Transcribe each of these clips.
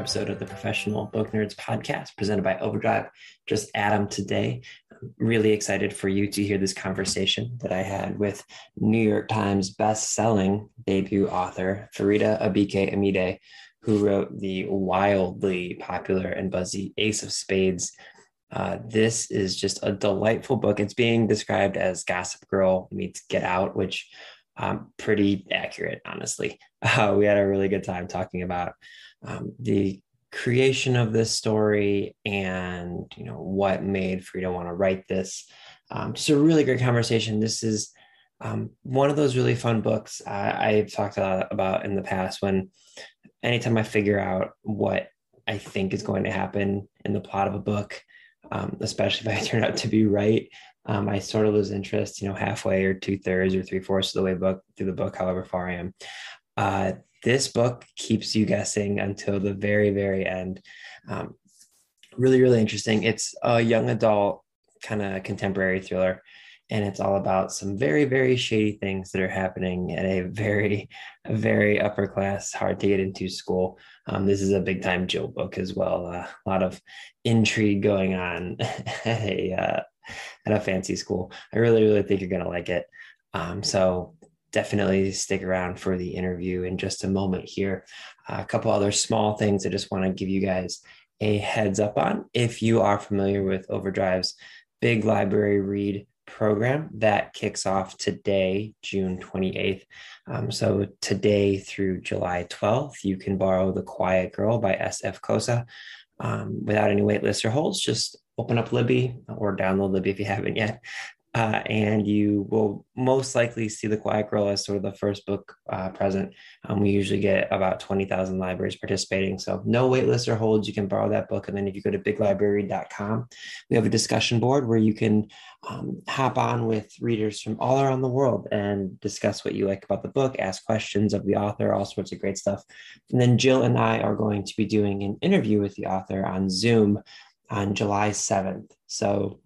Episode of the Professional Book Nerds podcast presented by Overdrive. Just Adam today. I'm really excited for you to hear this conversation that I had with New York Times best-selling debut author Faridah Àbíké-Íyímídé, who wrote the wildly popular and buzzy Ace of Spades. Uh, this is just a delightful book. It's being described as Gossip Girl meets Get Out, which um, pretty accurate, honestly. Uh, we had a really good time talking about um, the creation of this story and you know what made Faridah want to write this. Um, just a really great conversation. This is um, one of those really fun books I, I've talked a lot about in the past. When anytime I figure out what I think is going to happen in the plot of a book, um, especially if I turn out to be right, um, I sort of lose interest, you know, halfway or two thirds or three fourths of the way book through the book, however far I am. Uh, this book keeps you guessing until the very, very end. Um, really, really interesting. It's a young adult kind of contemporary thriller, and it's all about some very, very shady things that are happening at a very, very upper class, hard to get into school. Um, this is a big time Jill book as well. Uh, a lot of intrigue going on at a uh, at a fancy school. I really, really think you're going to like it. Um, so definitely stick around for the interview in just a moment here. Uh, a couple other small things I just want to give you guys a heads up on. If you are familiar with Overdrive's big library read program that kicks off today, June 28th. Um, so today through July 12th, you can borrow The Quiet Girl by S.F. Kosa um, without any wait lists or holds. Just open up Libby or download Libby if you haven't yet. Uh, and you will most likely see The Quiet Girl as sort of the first book uh, present. Um, we usually get about 20,000 libraries participating. So, no waitlist or holds. You can borrow that book. And then, if you go to biglibrary.com, we have a discussion board where you can um, hop on with readers from all around the world and discuss what you like about the book, ask questions of the author, all sorts of great stuff. And then, Jill and I are going to be doing an interview with the author on Zoom on July 7th. So,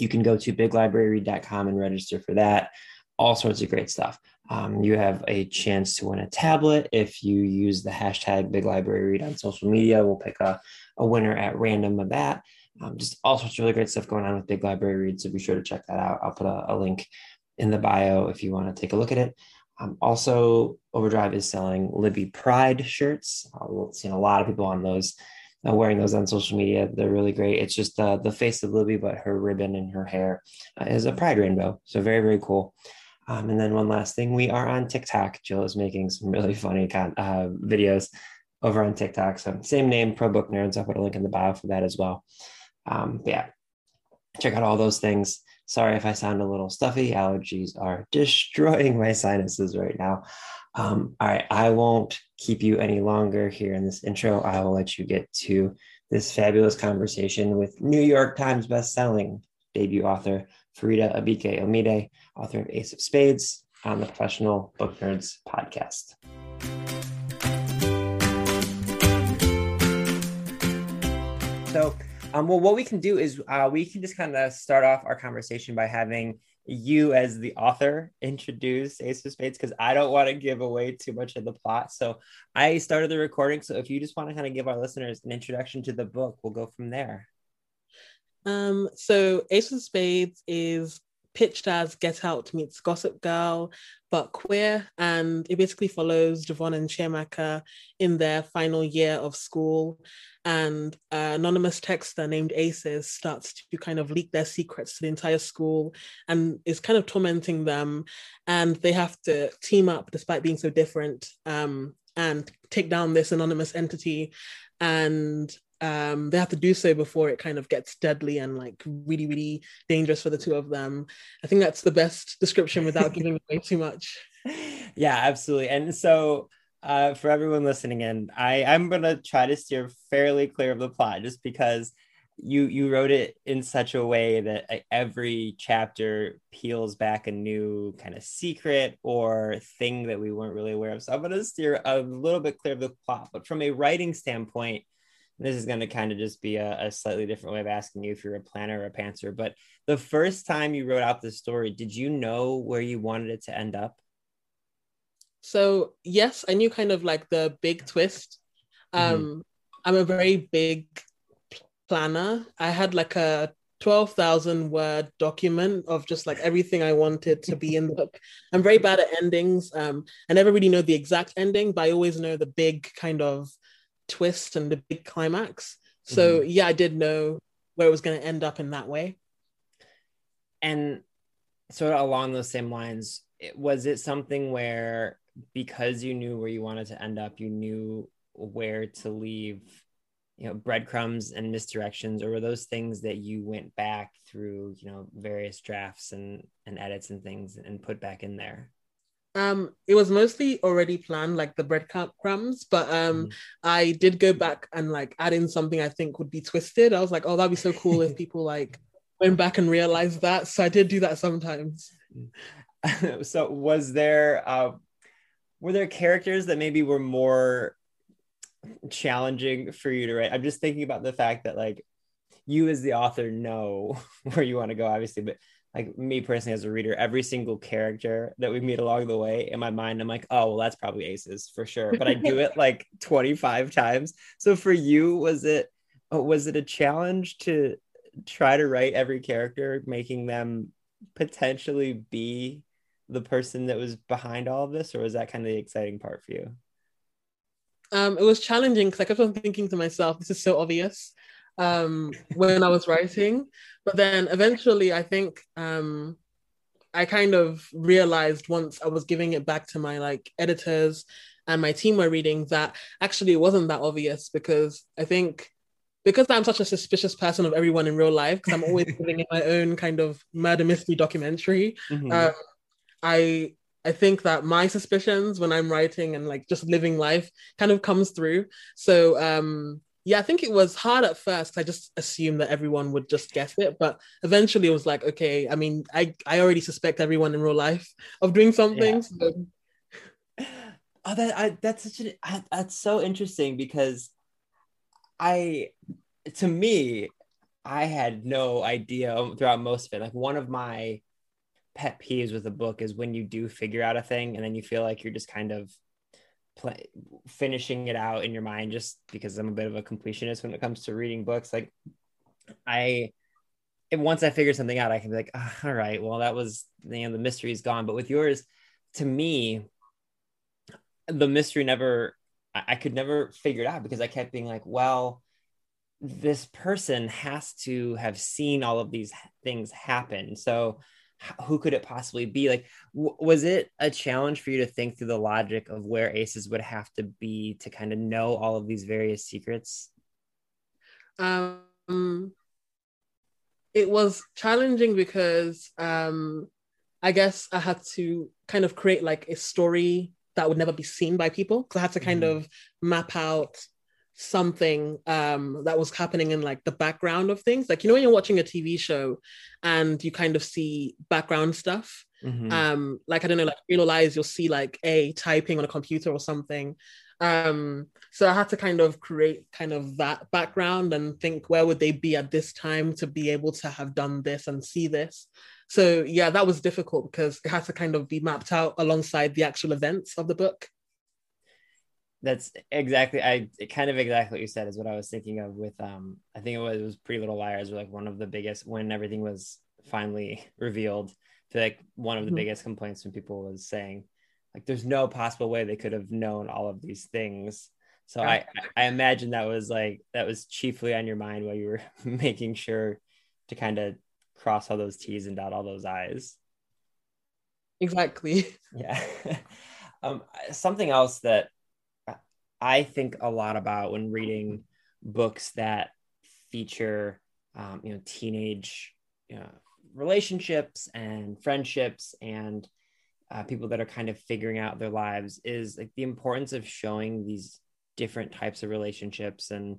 you can go to biglibrary.com and register for that. All sorts of great stuff. Um, you have a chance to win a tablet if you use the hashtag Big Library Read on social media. We'll pick a, a winner at random of that. Um, just all sorts of really great stuff going on with Big Library Read. So be sure to check that out. I'll put a, a link in the bio if you want to take a look at it. Um, also, Overdrive is selling Libby Pride shirts. I've seen a lot of people on those uh, wearing those on social media. They're really great. It's just uh, the face of Libby, but her ribbon and her hair uh, is a pride rainbow. So very, very cool. Um, and then one last thing, we are on TikTok. Jill is making some really funny con- uh, videos over on TikTok. So same name, Pro Book Nerds. I'll put a link in the bio for that as well. Um, yeah, check out all those things. Sorry if I sound a little stuffy. Allergies are destroying my sinuses right now. Um, all right, I won't keep you any longer here in this intro. I will let you get to this fabulous conversation with New York Times bestselling debut author Faridah Àbíké-Íyímídé, author of Ace of Spades, on the Professional Book Nerds podcast. So, um, well, what we can do is uh, we can just kind of start off our conversation by having you as the author introduce Ace of Spades because I don't want to give away too much of the plot. So I started the recording. So if you just want to kind of give our listeners an introduction to the book, we'll go from there. Um, so Ace of Spades is pitched as Get Out meets Gossip Girl, but queer. And it basically follows Devon and Chiamaka in their final year of school. And an anonymous texter named Aces starts to kind of leak their secrets to the entire school and is kind of tormenting them. And they have to team up despite being so different um, and take down this anonymous entity and um, they have to do so before it kind of gets deadly and like really, really dangerous for the two of them. I think that's the best description without giving away too much. Yeah, absolutely. And so, uh, for everyone listening in, I I'm gonna try to steer fairly clear of the plot, just because you you wrote it in such a way that every chapter peels back a new kind of secret or thing that we weren't really aware of. So I'm gonna steer a little bit clear of the plot, but from a writing standpoint this is going to kind of just be a, a, slightly different way of asking you if you're a planner or a pantser. But the first time you wrote out the story, did you know where you wanted it to end up? So yes, I knew kind of like the big twist. Mm-hmm. Um, mm-hmm. I'm a very big planner. I had like a 12,000 word document of just like everything I wanted to be in the book. I'm very bad at endings. Um, I never really know the exact ending, but I always know the big kind of twist and the big climax. So mm-hmm. yeah, I did know where it was going to end up in that way. And sort of along those same lines, was it something where because you knew where you wanted to end up, you knew where to leave, you know, breadcrumbs and misdirections, or were those things that you went back through, you know, various drafts and and edits and things and put back in there? Um, it was mostly already planned, like the breadcrumbs, but um, mm. I did go back and like add in something I think would be twisted. I was like, oh, that'd be so cool if people like went back and realized that. So I did do that sometimes. so was there uh, were there characters that maybe were more challenging for you to write? I'm just thinking about the fact that like you as the author know where you want to go, obviously, but like me personally as a reader, every single character that we meet along the way in my mind, I'm like, oh, well, that's probably aces for sure. But I do it like 25 times. So for you, was it oh, was it a challenge to try to write every character, making them potentially be the person that was behind all of this, or was that kind of the exciting part for you? Um, it was challenging because I kept on thinking to myself, this is so obvious um, when I was writing. But then eventually, I think um, I kind of realized once I was giving it back to my like editors and my team were reading that actually it wasn't that obvious because I think because I'm such a suspicious person of everyone in real life because I'm always living in my own kind of murder mystery documentary. Mm-hmm. Um, I I think that my suspicions when I'm writing and like just living life kind of comes through. So um, yeah, I think it was hard at first. I just assumed that everyone would just guess it, but eventually it was like, okay. I mean, I I already suspect everyone in real life of doing something. Yeah. So. Oh, that I, that's such an I, that's so interesting because I, to me, I had no idea throughout most of it. Like one of my pet peeves with a book is when you do figure out a thing and then you feel like you're just kind of finishing it out in your mind just because I'm a bit of a completionist when it comes to reading books. Like I once I figure something out, I can be like, oh, all right, well, that was you know the mystery is gone. But with yours, to me, the mystery never I could never figure it out because I kept being like, well, this person has to have seen all of these things happen. So who could it possibly be like w- was it a challenge for you to think through the logic of where aces would have to be to kind of know all of these various secrets um it was challenging because um i guess i had to kind of create like a story that would never be seen by people because i had to kind mm-hmm. of map out something um, that was happening in like the background of things. Like you know when you're watching a TV show and you kind of see background stuff. Mm-hmm. Um, like I don't know, like Real Lies, you'll see like a typing on a computer or something. Um, so I had to kind of create kind of that background and think where would they be at this time to be able to have done this and see this. So yeah, that was difficult because it had to kind of be mapped out alongside the actual events of the book that's exactly I kind of exactly what you said is what I was thinking of with um I think it was, it was Pretty Little Liars were like one of the biggest when everything was finally revealed. I like one of the mm-hmm. biggest complaints from people was saying like there's no possible way they could have known all of these things. So I I imagine that was like that was chiefly on your mind while you were making sure to kind of cross all those T's and dot all those I's. Exactly. Yeah. um, something else that I think a lot about when reading books that feature um, you know teenage you know, relationships and friendships and uh, people that are kind of figuring out their lives is like the importance of showing these different types of relationships. And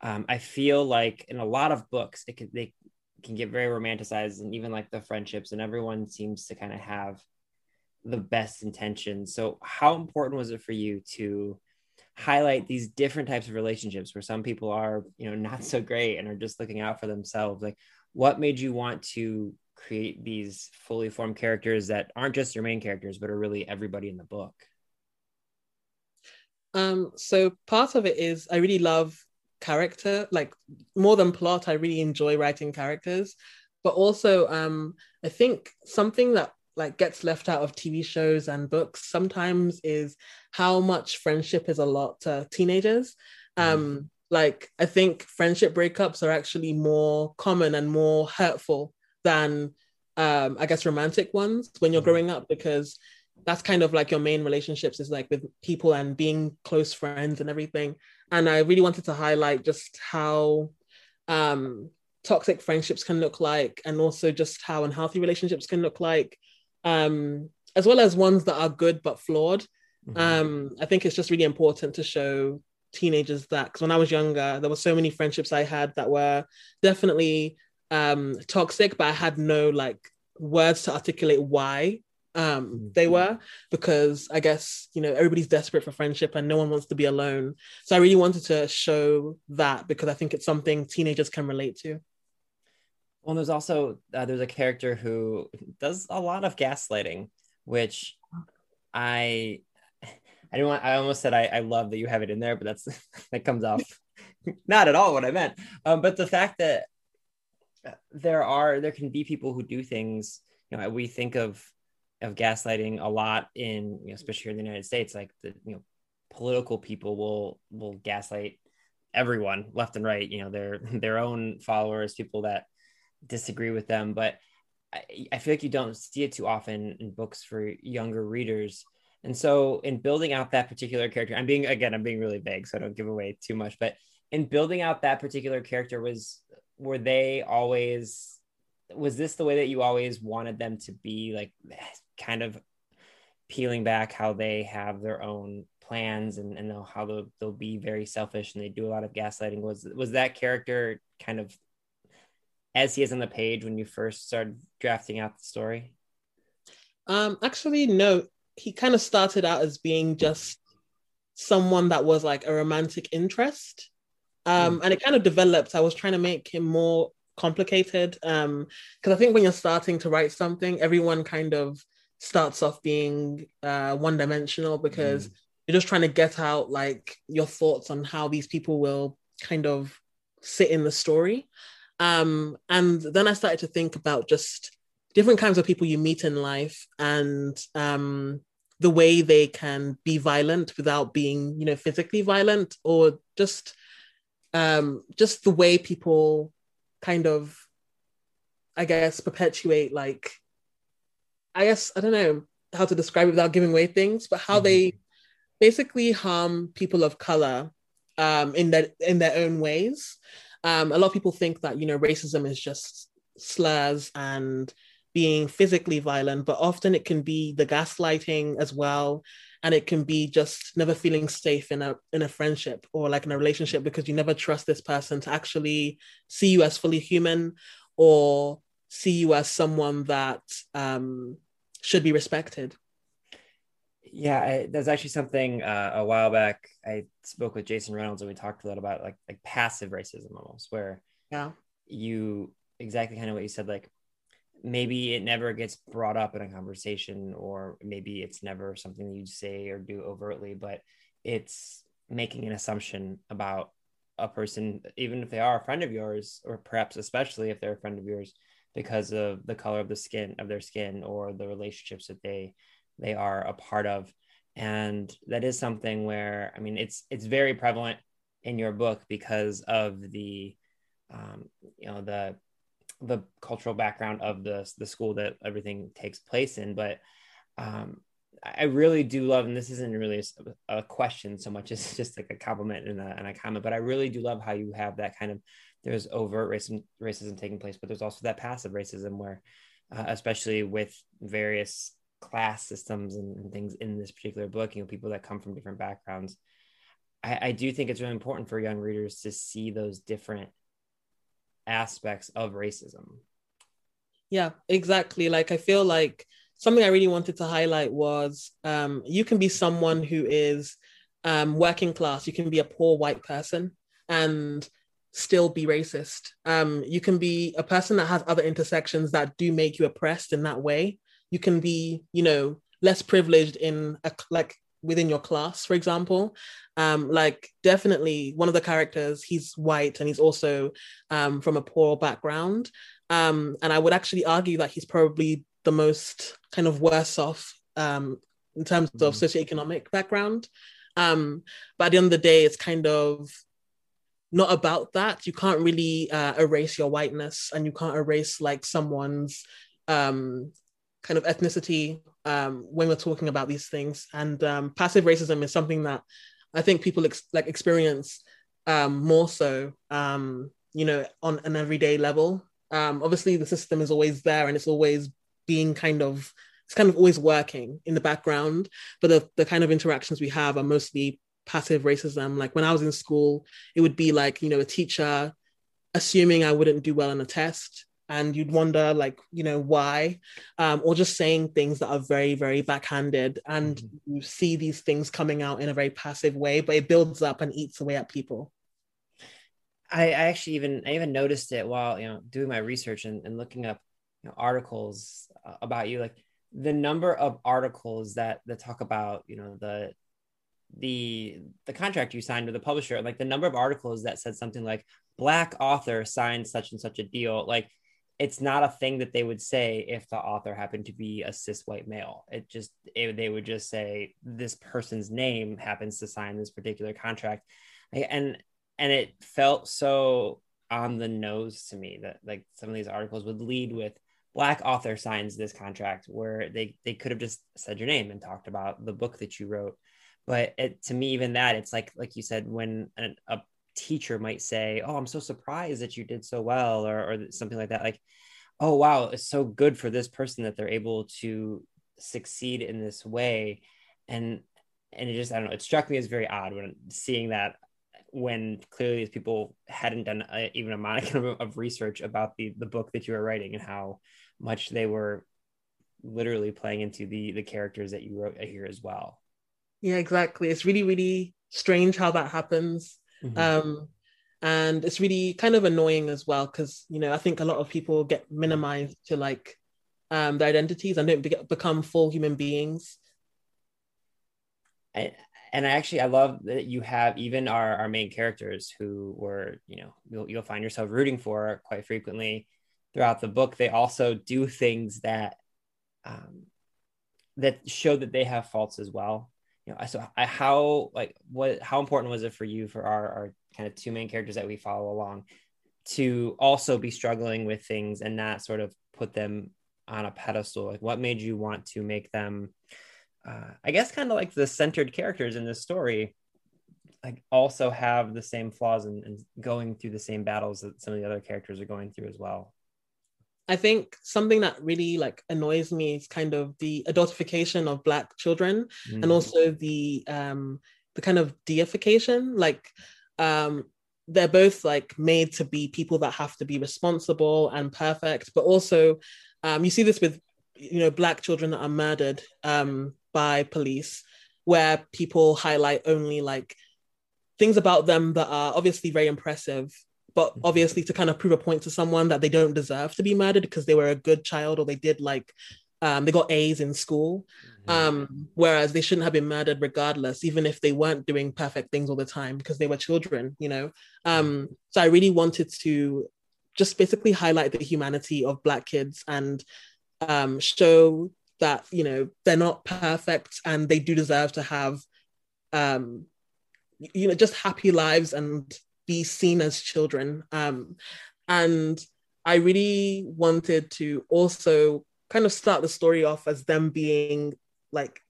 um, i feel like in a lot of books it can they can get very romanticized and even like the friendships and everyone seems to kind of have the best intentions. So how important was it for you to highlight these different types of relationships where some people are you know not so great and are just looking out for themselves. Like what made you want to create these fully formed characters that aren't just your main characters but are really everybody in the book? Um so part of it is i really love character like more than plot i really enjoy writing characters. But also um i think something that like gets left out of tv shows and books sometimes is how much friendship is a lot to teenagers. Um mm like i think friendship breakups are actually more common and more hurtful than um i guess romantic ones when you're mm growing up because that's kind of like your main relationships is like with people and being close friends and everything. And i really wanted to highlight just how um toxic friendships can look like and also just how unhealthy relationships can look like um as well as ones that are good but flawed mm-hmm. um i think it's just really important to show teenagers that because when I was younger, there were so many friendships I had that were definitely um, toxic, but I had no like words to articulate why um, mm-hmm. they were because I guess you know everybody's desperate for friendship and no one wants to be alone. So I really wanted to show that because I think it's something teenagers can relate to. Well, there's also uh, there's a character who does a lot of gaslighting, which I I didn't want. I almost said I, I love that you have it in there, but that's that comes off not at all what I meant. Um, but the fact that there are there can be people who do things. You know, we think of of gaslighting a lot in, you know, especially here in the United States. Like the you know, political people will will gaslight everyone left and right. You know, their their own followers, people that disagree with them, but. I, I feel like you don't see it too often in books for younger readers and so in building out that particular character, I'm being again, I'm being really vague, so I don't give away too much, but in building out that particular character was were they always was this the way that you always wanted them to be like kind of peeling back how they have their own plans and, and how they'll, they'll be very selfish and they do a lot of gaslighting was was that character kind of as he is on the page when you first started drafting out the story um actually no he kind of started out as being just someone that was like a romantic interest. Um, mm. And it kind of developed. I was trying to make him more complicated. Um, because I think when you're starting to write something, everyone kind of starts off being uh, one dimensional because mm. you're just trying to get out like your thoughts on how these people will kind of sit in the story. Um, and then I started to think about just different kinds of people you meet in life and um, the way they can be violent without being, you know, physically violent, or just um, just the way people kind of, I guess, perpetuate like, I guess I don't know how to describe it without giving away things, but how mm-hmm. they basically harm people of color um, in their in their own ways. Um, a lot of people think that you know racism is just slurs and being physically violent, but often it can be the gaslighting as well. And it can be just never feeling safe in a in a friendship or like in a relationship because you never trust this person to actually see you as fully human or see you as someone that um, should be respected. Yeah, I, there's actually something uh, a while back. I spoke with Jason Reynolds and we talked a lot about like like passive racism almost, where yeah, you exactly kind of what you said, like maybe it never gets brought up in a conversation or maybe it's never something you'd say or do overtly but it's making an assumption about a person even if they are a friend of yours or perhaps especially if they're a friend of yours because of the color of the skin of their skin or the relationships that they they are a part of. And that is something where i mean it's it's very prevalent in your book because of the um, you know the the cultural background of the the school that everything takes place in, but um, I really do love, and this isn't really a, question so much as just like a compliment and a, and a comment, but I really do love how you have that kind of there's overt racism racism taking place, but there's also that passive racism where, uh, especially with various class systems and, and, things in this particular book, you know, people that come from different backgrounds. I, I do think it's really important for young readers to see those different aspects of racism. Yeah, exactly. Like I feel like something I really wanted to highlight was um, you can be someone who is um, working class, you can be a poor white person, and still be racist. Um, you can be a person that has other intersections that do make you oppressed in that way. You can be, you know, less privileged in a like within your class, for example. Um, like definitely one of the characters, he's white and he's also um, from a poor background. Um, and I would actually argue that he's probably the most kind of worse off um, in terms mm-hmm. of socioeconomic background. Um, but at the end of the day, it's kind of not about that. You can't really uh, erase your whiteness and you can't erase like someone's um, kind of ethnicity um, when we're talking about these things. And um, passive racism is something that I think people ex- like experience um, more so, um, you know, on an everyday level. Um, obviously, the system is always there and it's always being kind of it's kind of always working in the background, but the, the kind of interactions we have are mostly passive racism. Like when I was in school, it would be like, you know, a teacher assuming I wouldn't do well on a test. And you'd wonder, like, you know, why, um, or just saying things that are very, very backhanded. And mm-hmm. you see these things coming out in a very passive way, but it builds up and eats away at people. I, I actually even I even noticed it while you know doing my research and, and looking up you know, articles uh, about you. Like the number of articles that that talk about you know the the the contract you signed with the publisher like the number of articles that said something like black author signed such and such a deal like it's not a thing that they would say if the author happened to be a cis white male. It just it, they would just say this person's name happens to sign this particular contract. And and it felt so on the nose to me that like some of these articles would lead with black author signs this contract where they they could have just said your name and talked about the book that you wrote. But it, to me even that it's like like you said when an, a teacher might say oh i'm so surprised that you did so well or, or something like that like oh wow it's so good for this person that they're able to succeed in this way and and it just i don't know it struck me as very odd when seeing that when clearly these people hadn't done a, even a modicum of, of research about the the book that you were writing and how much they were literally playing into the the characters that you wrote here as well yeah, exactly. It's really, really strange how that happens. Mm-hmm. Um, and it's really kind of annoying as well because you know I think a lot of people get minimized to like um, their identities and don't be- become full human beings. I, and I actually I love that you have even our, our main characters who were you know you'll, you'll find yourself rooting for quite frequently throughout the book. They also do things that um, that show that they have faults as well you know, so I, how like what how important was it for you for our our kind of two main characters that we follow along to also be struggling with things and not sort of put them on a pedestal? Like, what made you want to make them, uh, I guess, kind of like the centered characters in this story, like also have the same flaws and, and going through the same battles that some of the other characters are going through as well? I think something that really like annoys me is kind of the adultification of black children mm. and also the um the kind of deification like um they're both like made to be people that have to be responsible and perfect but also um you see this with you know black children that are murdered um by police where people highlight only like things about them that are obviously very impressive but mm-hmm. obviously to kind of prove a point to someone that they don't deserve to be murdered because they were a good child or they did like um, they got A's in school, mm-hmm. um, whereas they shouldn't have been murdered regardless, even if they weren't doing perfect things all the time because they were children, you know. Um, so I really wanted to just basically highlight the humanity of Black kids and um, show that you know they're not perfect and they do deserve to have, um, you know, just happy lives and be seen as children. Um, and I really wanted to also kind of start the story off as them being like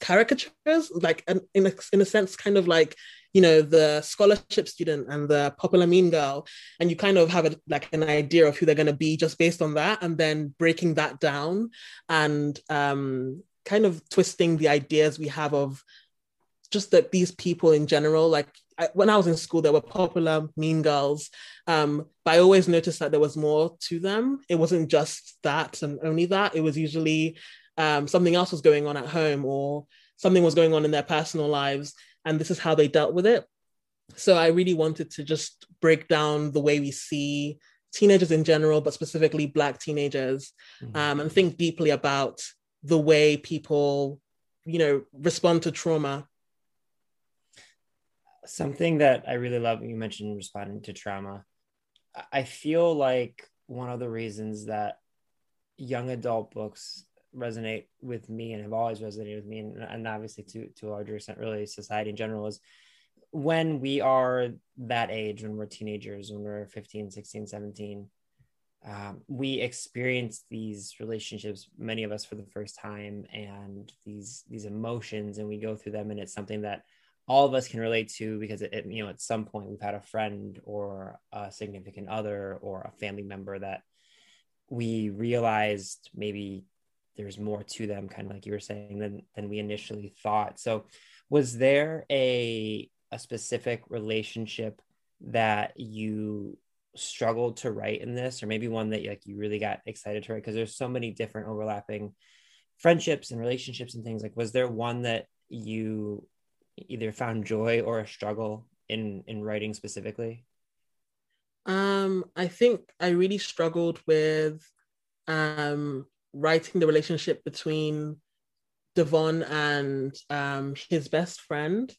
caricatures, like in a, in a sense, kind of like you know the scholarship student and the popular mean girl, and you kind of have a, like an idea of who they're going to be just based on that, and then breaking that down and um, kind of twisting the ideas we have of just that these people in general, like I, when I was in school, there were popular mean girls, um, but I always noticed that there was more to them. It wasn't just that and only that. It was usually um, something else was going on at home or something was going on in their personal lives, and this is how they dealt with it. So I really wanted to just break down the way we see teenagers in general, but specifically Black teenagers, mm-hmm. um, and think deeply about the way people, you know, respond to trauma something that I really love you mentioned responding to trauma. I feel like one of the reasons that young adult books resonate with me and have always resonated with me and, and obviously to to a larger extent really society in general is when we are that age when we're teenagers when we're 15 16 17 um, we experience these relationships many of us for the first time and these these emotions and we go through them and it's something that all of us can relate to because it, it, you know at some point we've had a friend or a significant other or a family member that we realized maybe there's more to them kind of like you were saying than than we initially thought. So was there a a specific relationship that you struggled to write in this or maybe one that like you really got excited to write? Because there's so many different overlapping friendships and relationships and things. Like was there one that you either found joy or a struggle in in writing specifically? Um, I think I really struggled with um, writing the relationship between Devon and um, his best friend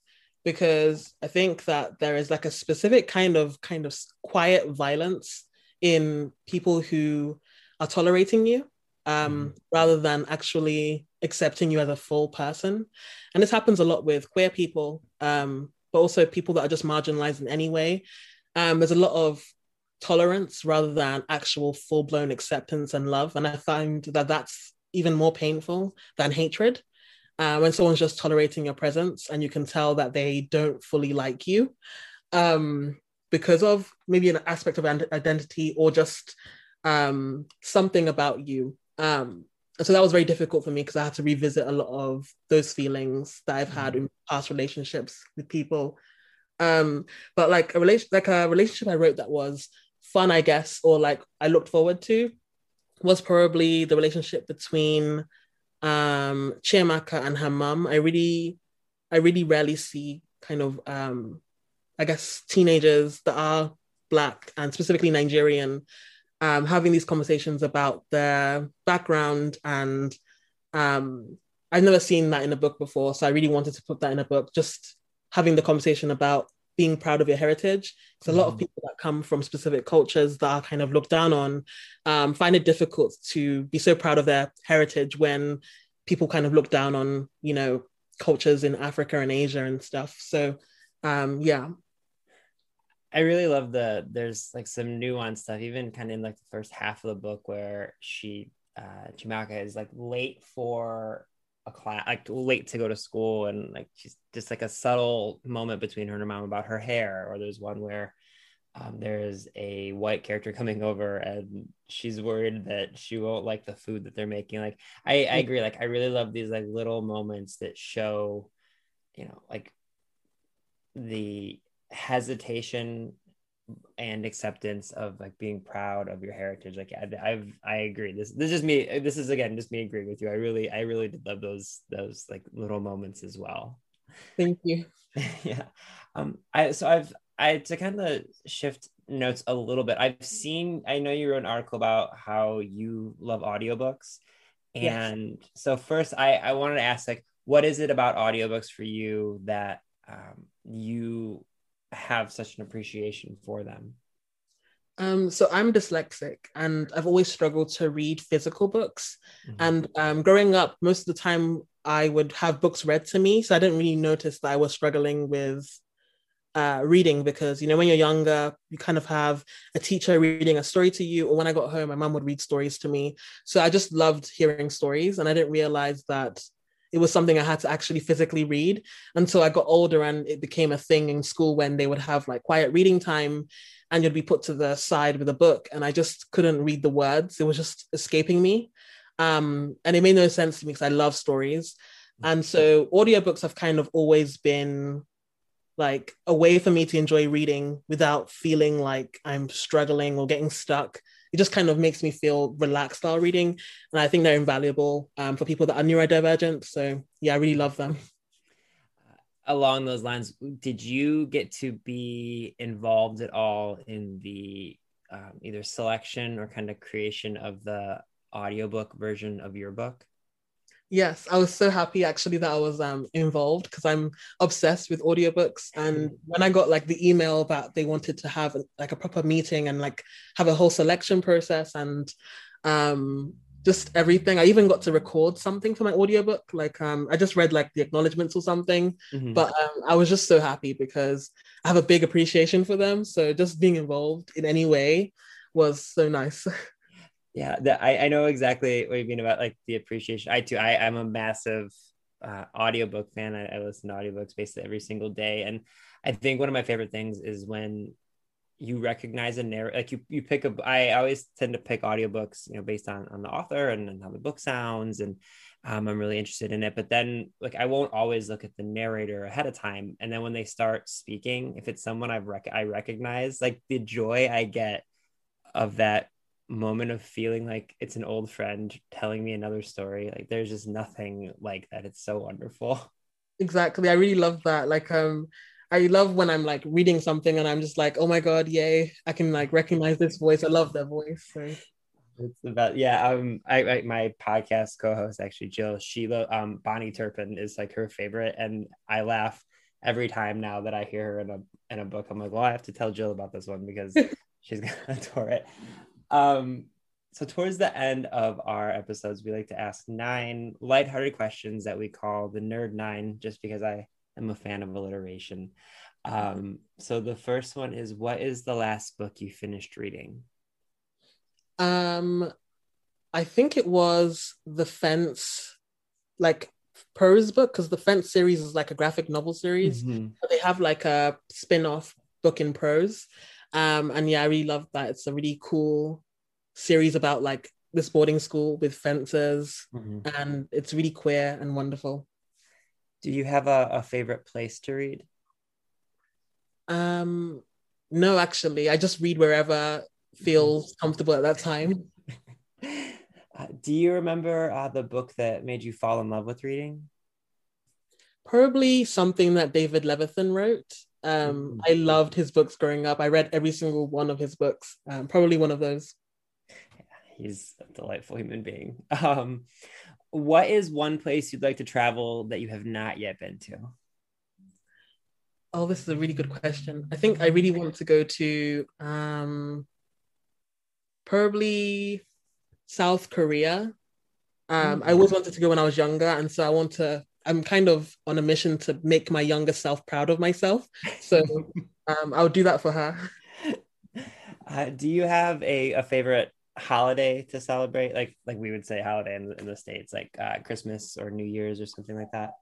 because I think that there is like a specific kind of kind of quiet violence in people who are tolerating you um, mm. rather than actually accepting you as a full person. And this happens a lot with queer people, um, but also people that are just marginalized in any way. Um, there's a lot of tolerance rather than actual full blown acceptance and love. And I find that that's even more painful than hatred. Uh, when someone's just tolerating your presence and you can tell that they don't fully like you um, because of maybe an aspect of identity or just um, something about you. Um, so that was very difficult for me because I had to revisit a lot of those feelings that I've had mm-hmm. in past relationships with people. Um, but like a relation, like a relationship I wrote that was fun, I guess, or like I looked forward to, was probably the relationship between um Chiamaka and her mum. I really, I really rarely see kind of um, I guess teenagers that are black and specifically Nigerian um, having these conversations about their background and um, I've never seen that in a book before, so I really wanted to put that in a book. Just having the conversation about being proud of your heritage. Because mm. a lot of mm-hmm. people that come from specific cultures that are kind of looked down on um, find it difficult to be so proud of their heritage when people kind of look down on, you know, cultures in Africa and Asia and stuff. So, um, yeah, I really love the there's like some nuanced stuff, even kind of in like the first half of the book where she uh Chiamaka is like late for a class like late to go to school and like she's just like a subtle moment between her and her mom about her hair or there's one where um, there's a white character coming over and she's worried that she won't like the food that they're making like I, I agree like i really love these like little moments that show you know like the hesitation and acceptance of like being proud of your heritage. Like I, i've i agree. This this is me this is again just me agreeing with you. I really i really did love those those like little moments as well. Thank you. Yeah. Um i so i've i to kind of shift notes a little bit i've seen i know you wrote an article about how you love audiobooks. And yes. so first i i wanted to ask like what is it about audiobooks for you that um, you have such an appreciation for them? Um, so I'm dyslexic and I've always struggled to read physical books. Mm-hmm. And um, growing up, most of the time I would have books read to me. So I didn't really notice that I was struggling with uh, reading because, you know, when you're younger, you kind of have a teacher reading a story to you. Or when I got home, my mom would read stories to me. So I just loved hearing stories. And I didn't realize that it was something I had to actually physically read until I got older and it became a thing in school when they would have like quiet reading time and you'd be put to the side with a book and I just couldn't read the words. It was just escaping me. Um, and it made no sense to me because I love stories. And so audiobooks have kind of always been like a way for me to enjoy reading without feeling like I'm struggling or getting stuck. It just kind of makes me feel relaxed while reading. And I think they're invaluable um, for people that are neurodivergent. So yeah, I really love them. Along those lines, did you get to be involved at all in the um, either selection or kind of creation of the audiobook version of your book? Yes, I was so happy actually that I was um, involved because I'm obsessed with audiobooks. And when I got like the email that they wanted to have like a proper meeting and like have a whole selection process and um, just everything, I even got to record something for my audiobook. Like um, I just read like the acknowledgements or something, mm-hmm. but um, I was just so happy because I have a big appreciation for them. So just being involved in any way was so nice. yeah I, I know exactly what you mean about like the appreciation. I too i i'm a massive uh, audiobook fan. I, I listen to audiobooks basically every single day. And i think one of my favorite things is when you recognize a narrative like you you pick a i always tend to pick audiobooks you know based on on the author and, and how the book sounds and um, i'm really interested in it. But then like i won't always look at the narrator ahead of time. And then when they start speaking if it's someone i've rec- i recognize like the joy i get of that moment of feeling like it's an old friend telling me another story like there's just nothing like that. It's so wonderful. Exactly. I really love that. Like um i love when i'm like reading something and i'm just like oh my god yay. I can like recognize this voice. I love their voice. So it's about yeah um I, I my podcast co-host actually jill sheila um Bahni Turpin is like her favorite and i laugh every time now that i hear her in a in a book. I'm like well i have to tell jill about this one because she's gonna adore it um, so towards the end of our episodes, we like to ask nine lighthearted questions that we call the Nerd Nine, just because I am a fan of alliteration. Um, so the first one is, what is the last book you finished reading? Um, I think it was The Fence, like prose book, because the Fence series is like a graphic novel series. Mm-hmm. They have like a spin-off book in prose. Um, and yeah, I really love that. It's a really cool series about like this boarding school with fences, mm-hmm. and it's really queer and wonderful. Do you have a, a favorite place to read? Um, no, actually, I just read wherever feels comfortable at that time. Uh, do you remember uh, the book that made you fall in love with reading? Probably something that David Levithan wrote. Um, mm-hmm. I loved his books growing up. I read every single one of his books. Um, probably one of those. Yeah, he's a delightful human being. Um, what is one place you'd like to travel that you have not yet been to? Oh, this is a really good question. I think I really want to go to um, probably South Korea. Um, I always wanted to go when I was younger, and so I want to I'm kind of on a mission to make my younger self proud of myself. So um, I'll do that for her. Uh, do you have a, a favorite holiday to celebrate? Like like we would say holiday in, in the states, like uh, Christmas or New Year's or something like that.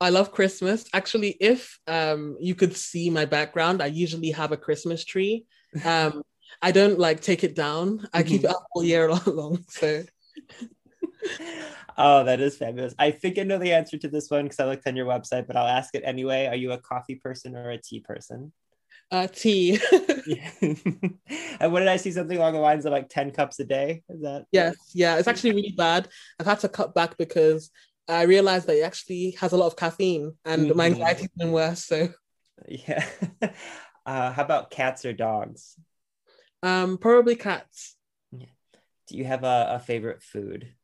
I love Christmas. Actually, if um, you could see my background, I usually have a Christmas tree. Um, I don't like take it down. I keep it up all year long. So oh, that is fabulous. I think I know the answer to this one because I looked on your website, but I'll ask it anyway. Are you a coffee person or a tea person? Uh, tea. and what did I see? Something along the lines of like 10 cups a day? Is that? Yes. Yeah. It's actually really bad. I've had to cut back because I realized that it actually has a lot of caffeine and mm-hmm. my anxiety's been worse. So, yeah. Uh, how about cats or dogs? Um, probably cats. Yeah. Do you have a, a favorite food?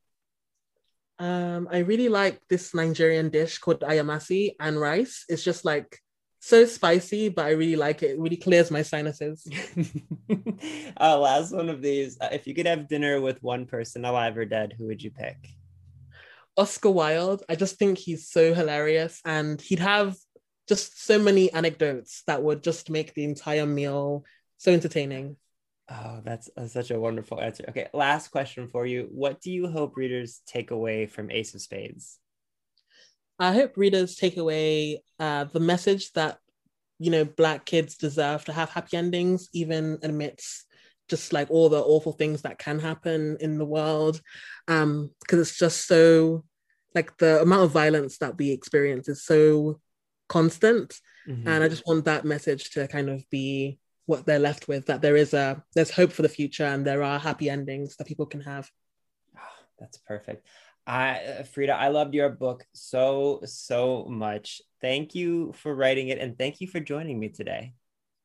Um, I really like this Nigerian dish called ayamase and rice. It's just like so spicy, but I really like it. It really clears my sinuses. uh, last one of these. Uh, if you could have dinner with one person, alive or dead, who would you pick? Oscar Wilde. I just think he's so hilarious and he'd have just so many anecdotes that would just make the entire meal so entertaining. Oh, that's, that's such a wonderful answer. Okay, last question for you. What do you hope readers take away from Ace of Spades? I hope readers take away uh, the message that you know Black kids deserve to have happy endings, even amidst just like all the awful things that can happen in the world, because um, it's just so like the amount of violence that we experience is so constant, mm-hmm. and I just want that message to kind of be what they're left with that there is a there's hope for the future and there are happy endings that people can have. Oh, that's perfect. I uh, Faridah, I loved your book so so much. Thank you for writing it and thank you for joining me today.